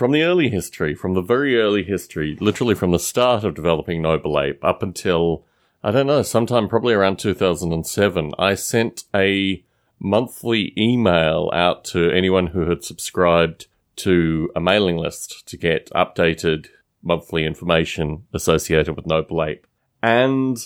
from the early history, from the very early history, literally from the start of developing Noble Ape up until, I don't know, sometime probably around 2007, I sent a monthly email out to anyone who had subscribed to a mailing list to get updated monthly information associated with Noble Ape. And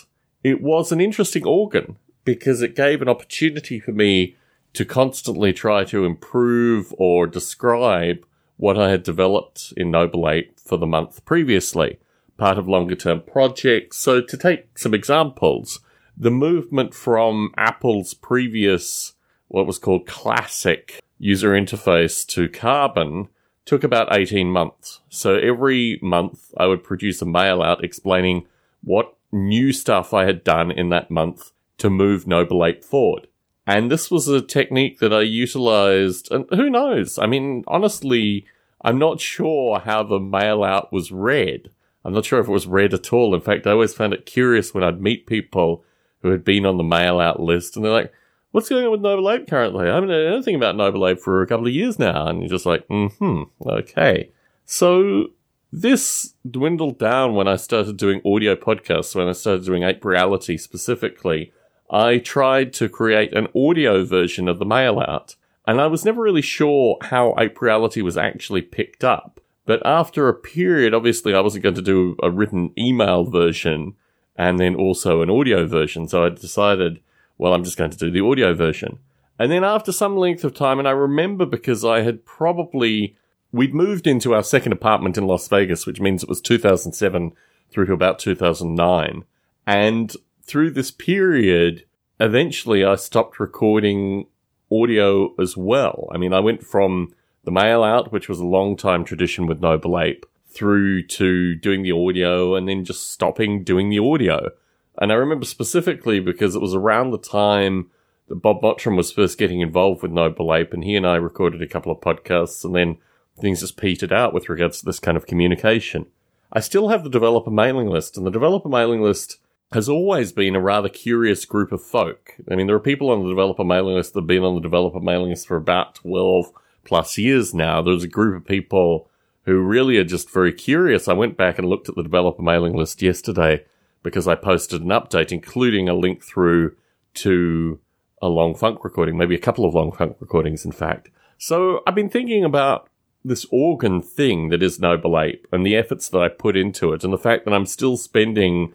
it was an interesting organ because it gave an opportunity for me to constantly try to improve or describe what I had developed in Noble Ape for the month previously, part of longer term projects. So to take some examples, the movement from Apple's previous, what was called classic user interface to Carbon took about 18 months. So every month I would produce a mail out explaining what new stuff I had done in that month to move Noble Ape forward. And this was a technique that I utilized, and who knows? I mean, honestly, I'm not sure how the mail out was read. I'm not sure if it was read at all. In fact, I always found it curious when I'd meet people who had been on the mail out list and they're like, what's going on with Noble Ape currently? I haven't heard anything about Noble Ape for a couple of years now. And you're just like, Mm hmm, okay. So this dwindled down when I started doing audio podcasts, when I started doing Ape Reality specifically. I tried to create an audio version of the mail out, and I was never really sure how Ape Reality was actually picked up. But after a period, obviously I wasn't going to do a written email version and then also an audio version, so I decided well, I'm just going to do the audio version. And then after some length of time, and I remember because I had probably, we'd moved into our second apartment in Las Vegas, which means it was 2007 through to about 2009. And through this period, eventually I stopped recording audio as well. I mean, I went from the mail out, which was a long time tradition with Noble Ape, through to doing the audio and then just stopping doing the audio. And I remember specifically because it was around the time that Bob Mottram was first getting involved with Noble Ape, and he and I recorded a couple of podcasts, and then things just petered out with regards to this kind of communication. I still have the developer mailing list, and the developer mailing list has always been a rather curious group of folk. I mean, there are people on the developer mailing list that have been on the developer mailing list for about 12 plus years now. There's a group of people who really are just very curious. I went back and looked at the developer mailing list yesterday because I posted an update, including a link through to a long funk recording, maybe a couple of long funk recordings, in fact. So I've been thinking about this organ thing that is Noble Ape and the efforts that I put into it, and the fact that I'm still spending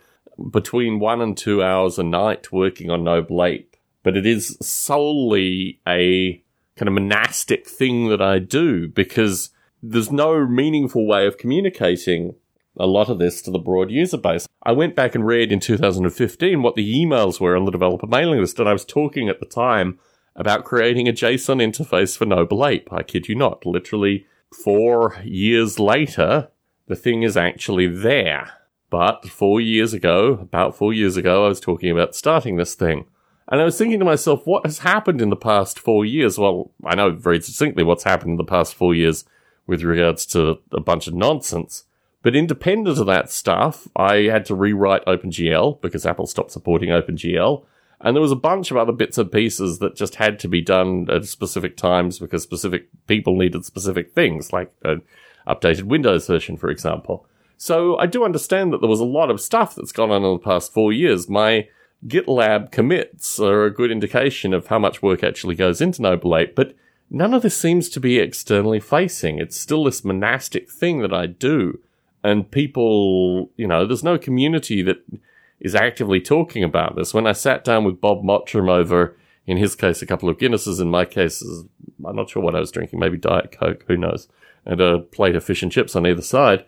between one and two hours a night working on Noble Ape, but it is solely a kind of monastic thing that I do because there's no meaningful way of communicating a lot of this to the broad user base. I went back and read in 2015 what the emails were on the developer mailing list, and I was talking at the time about creating a JSON interface for Noble Ape. I kid you not. Literally four years later, the thing is actually there. But four years ago, about four years ago, I was talking about starting this thing. And I was thinking to myself, what has happened in the past four years? Well, I know very succinctly what's happened in the past four years with regards to a bunch of nonsense. But independent of that stuff, I had to rewrite OpenGL because Apple stopped supporting OpenGL. And there was a bunch of other bits and pieces that just had to be done at specific times because specific people needed specific things, like an updated Windows version, for example. So I do understand that there was a lot of stuff that's gone on in the past four years. My GitLab commits are a good indication of how much work actually goes into Noble Ape, but none of this seems to be externally facing. It's still this monastic thing that I do and people, you know, there's no community that is actively talking about this. When I sat down with Bob Mottram over, in his case, a couple of Guinnesses, in my case, I'm not sure what I was drinking, maybe Diet Coke, who knows, and a plate of fish and chips on either side.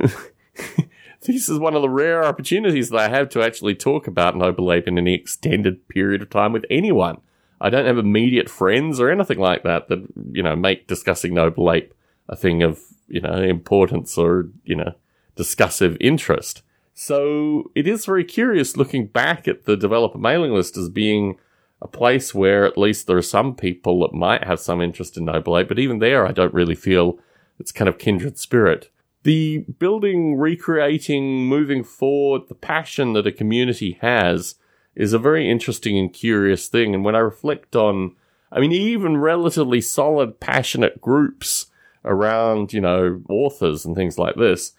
this is one of the rare opportunities that I have to actually talk about Noble Ape in any extended period of time with anyone. I don't have immediate friends or anything like that that, you know, make discussing Noble Ape a thing of you know, importance or, you know, discussive interest. So it is very curious looking back at the developer mailing list as being a place where at least there are some people that might have some interest in Noble Ape, but even there, I don't really feel it's kind of kindred spirit. The building, recreating, moving forward, the passion that a community has is a very interesting and curious thing. And when I reflect on, I mean, even relatively solid, passionate groups around, you know, authors and things like this,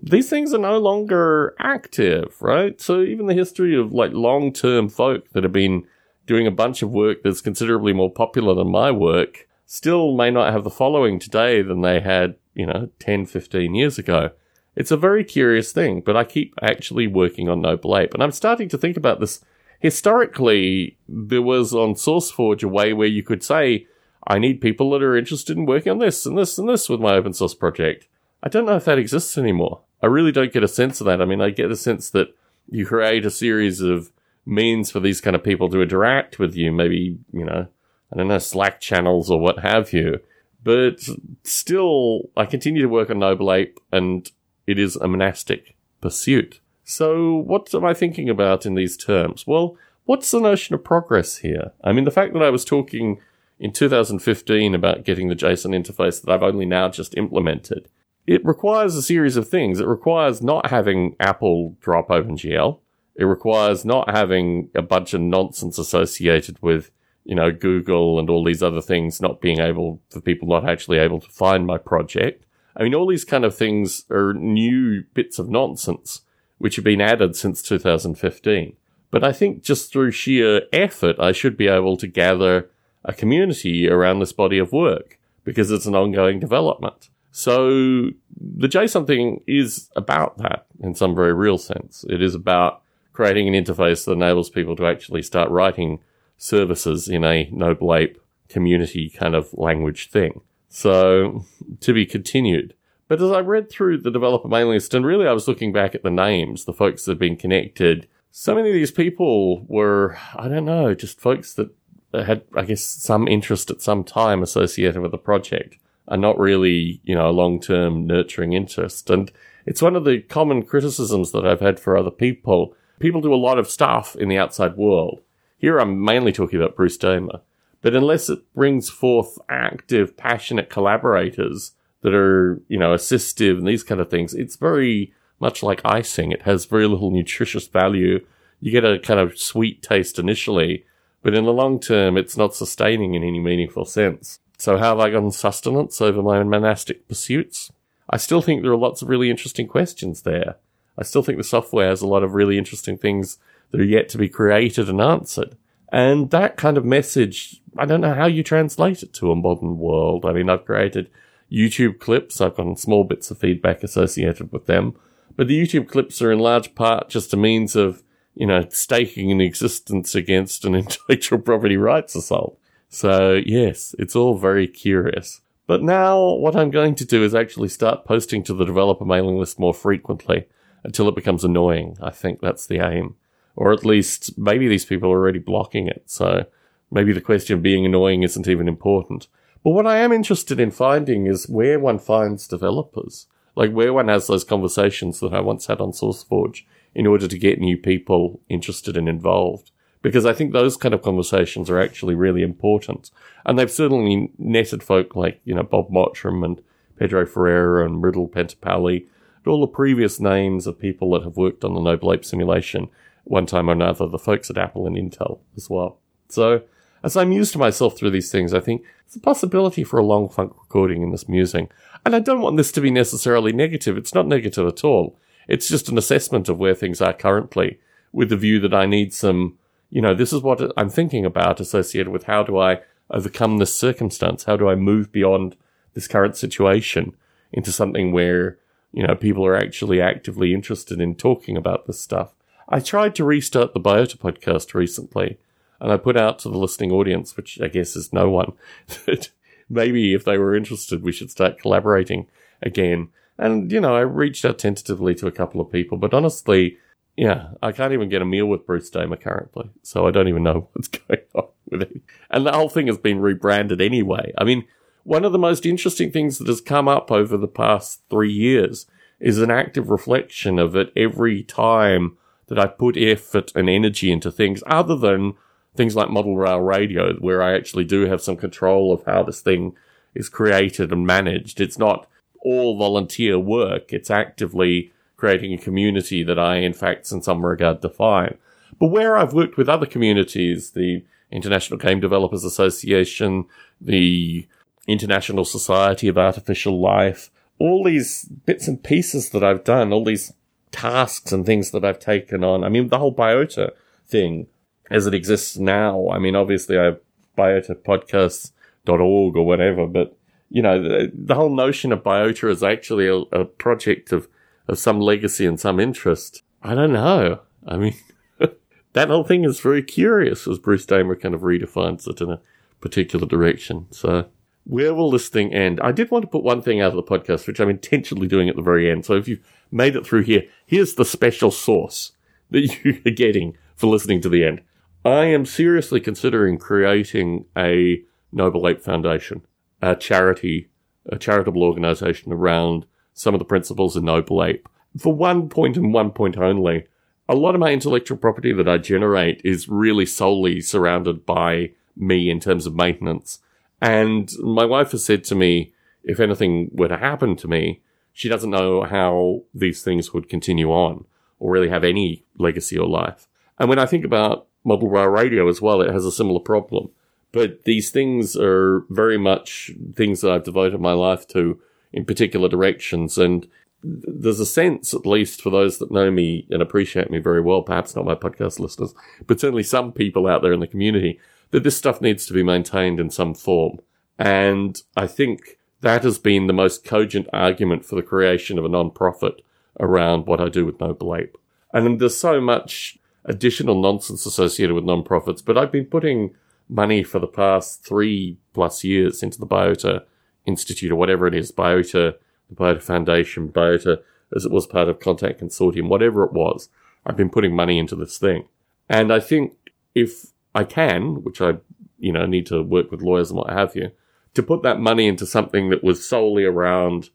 these things are no longer active, right? So even the history of like long term folk that have been doing a bunch of work that's considerably more popular than my work still may not have the following today than they had, you know, 10, 15 years ago. It's a very curious thing, but I keep actually working on Noble Ape. And I'm starting to think about this. Historically, there was on SourceForge a way where you could say, I need people that are interested in working on this and this and this with my open source project. I don't know if that exists anymore. I really don't get a sense of that. I mean, I get a sense that you create a series of means for these kind of people to interact with you. Maybe, you know, I don't know, Slack channels or what have you. But still, I continue to work on Noble Ape and it is a monastic pursuit. So what am I thinking about in these terms? Well, what's the notion of progress here? I mean, the fact that I was talking in 2015 about getting the JSON interface that I've only now just implemented, it requires a series of things. It requires not having Apple drop OpenGL. It requires not having a bunch of nonsense associated with, you know, Google and all these other things not being able, for people not actually able to find my project. I mean, all these kind of things are new bits of nonsense which have been added since 2015. But I think just through sheer effort, I should be able to gather a community around this body of work because it's an ongoing development. So the JSON thing is about that in some very real sense. It is about creating an interface that enables people to actually start writing services in a Noble Ape community kind of language thing. So to be continued. But as I read through the developer mailing list, and really I was looking back at the names, the folks that have been connected, so many of these people were, I don't know, just folks that had, I guess, some interest at some time associated with the project are not really, you know, a long term nurturing interest. And it's one of the common criticisms that I've had for other people People do a lot of stuff in the outside world. Here I'm mainly talking about Bruce Damer. But unless it brings forth active, passionate collaborators that are, you know, assistive and these kind of things, it's very much like icing. It has very little nutritious value. You get a kind of sweet taste initially, but in the long term, it's not sustaining in any meaningful sense. So how have I gotten sustenance over my monastic pursuits? I still think there are lots of really interesting questions there. I still think the software has a lot of really interesting things that are yet to be created and answered. And that kind of message, I don't know how you translate it to a modern world. I mean, I've created YouTube clips. I've gotten small bits of feedback associated with them. But the YouTube clips are in large part just a means of, you know, staking an existence against an intellectual property rights assault. So yes, it's all very curious. But now what I'm going to do is actually start posting to the developer mailing list more frequently until it becomes annoying. I think that's the aim. Or at least maybe these people are already blocking it. So maybe the question of being annoying isn't even important. But what I am interested in finding is where one finds developers. Like where one has those conversations that I once had on SourceForge in order to get new people interested and involved. Because I think those kind of conversations are actually really important. And they've certainly netted folk like, you know, Bob Mottram and Pedro Ferreira and Mridul Pentapalli all the previous names of people that have worked on the Noble Ape simulation one time or another, the folks at Apple and Intel as well. So, as I'm used to myself through these things, I think it's a possibility for a long funk recording in this musing. And I don't want this to be necessarily negative. It's not negative at all. It's just an assessment of where things are currently with the view that I need some, you know, this is what I'm thinking about associated with how do I overcome this circumstance? How do I move beyond this current situation into something where you know, people are actually actively interested in talking about this stuff. I tried to restart the Biota podcast recently, and I put out to the listening audience, which I guess is no one, that maybe if they were interested, we should start collaborating again. And, you know, I reached out tentatively to a couple of people, but honestly, yeah, I can't even get a meal with Bruce Damer currently, so I don't even know what's going on with it. And the whole thing has been rebranded anyway. I mean, one of the most interesting things that has come up over the past three years is an active reflection of it every time that I put effort and energy into things other than things like model rail radio, where I actually do have some control of how this thing is created and managed. It's not all volunteer work. It's actively creating a community that I, in fact, in some regard define. But where I've worked with other communities, the International Game Developers Association, the International Society of Artificial Life, all these bits and pieces that I've done, all these tasks and things that I've taken on. I mean, the whole biota thing as it exists now. I mean, obviously I have biotapodcasts.org or whatever, but you know, the, the whole notion of biota is actually a, a project of, of some legacy and some interest. I don't know. I mean, that whole thing is very curious as Bruce Damer kind of redefines it in a particular direction. So where will this thing end? I did want to put one thing out of the podcast, which I'm intentionally doing at the very end. So if you've made it through here, here's the special sauce that you are getting for listening to the end. I am seriously considering creating a Noble Ape Foundation, a charity, a charitable organization around some of the principles of Noble Ape. For one point and one point only, a lot of my intellectual property that I generate is really solely surrounded by me in terms of maintenance. And my wife has said to me, if anything were to happen to me, she doesn't know how these things would continue on or really have any legacy or life. And when I think about Model Rail Radio as well, it has a similar problem. But these things are very much things that I've devoted my life to in particular directions. And there's a sense, at least for those that know me and appreciate me very well, perhaps not my podcast listeners, but certainly some people out there in the community, that this stuff needs to be maintained in some form. And I think that has been the most cogent argument for the creation of a non-profit around what I do with Noble Ape. And there's so much additional nonsense associated with non-profits, but I've been putting money for the past three plus years into the Biota Institute or whatever it is, Biota, the Biota Foundation, Biota, as it was part of Contact Consortium, whatever it was. I've been putting money into this thing. And I think if I can, which I, you know, need to work with lawyers and what have you, to put that money into something that was solely around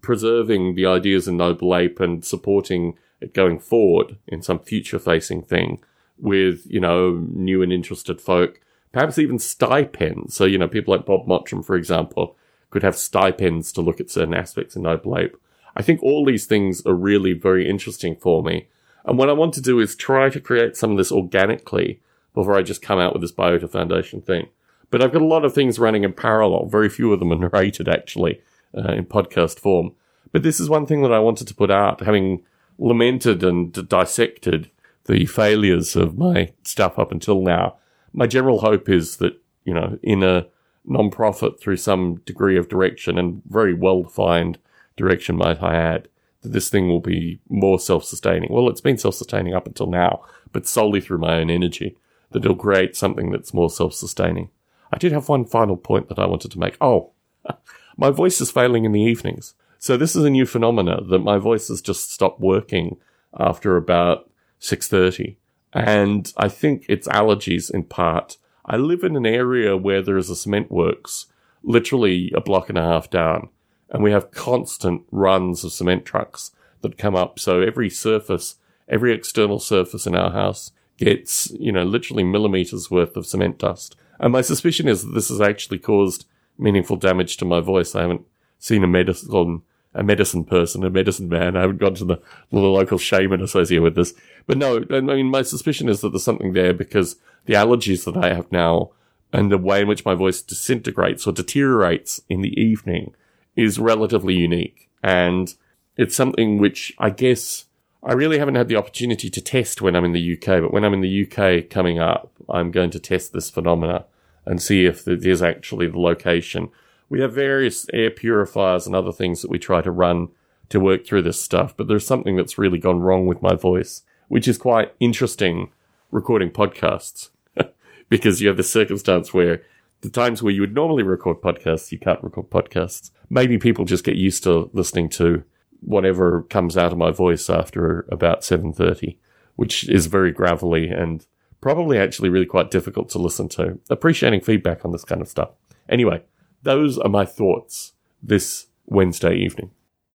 preserving the ideas in Noble Ape and supporting it going forward in some future facing thing with, you know, new and interested folk, perhaps even stipends. So, you know, people like Bob Mottram, for example, could have stipends to look at certain aspects in Noble Ape. I think all these things are really very interesting for me. And what I want to do is try to create some of this organically before I just come out with this Biota Foundation thing. But I've got a lot of things running in parallel. Very few of them are narrated actually uh, in podcast form. But this is one thing that I wanted to put out, having lamented and dissected the failures of my stuff up until now. My general hope is that, you know, in a non-profit through some degree of direction and very well defined direction, might I add, that this thing will be more self-sustaining. Well, it's been self-sustaining up until now, but solely through my own energy, that it'll create something that's more self-sustaining. I did have one final point that I wanted to make. Oh, my voice is failing in the evenings. So this is a new phenomena that my voice has just stopped working after about 6.30. And I think it's allergies in part. I live in an area where there is a cement works literally a block and a half down. And we have constant runs of cement trucks that come up. So every surface, every external surface in our house gets, you know, literally millimeters worth of cement dust. And my suspicion is that this has actually caused meaningful damage to my voice. I haven't seen a medical a medicine person, a medicine man. I haven't gone to the, the local shaman associated with this. But no, I mean, my suspicion is that there's something there because the allergies that I have now and the way in which my voice disintegrates or deteriorates in the evening is relatively unique. And it's something which I guess I really haven't had the opportunity to test when I'm in the UK, but when I'm in the UK coming up, I'm going to test this phenomena and see if it is actually the location we have various air purifiers and other things that we try to run to work through this stuff, but there's something that's really gone wrong with my voice, which is quite interesting recording podcasts because you have the circumstance where the times where you would normally record podcasts, you can't record podcasts. Maybe people just get used to listening to whatever comes out of my voice after about 7.30, which is very gravelly and probably actually really quite difficult to listen to. Appreciating feedback on this kind of stuff. Anyway, those are my thoughts this Wednesday evening.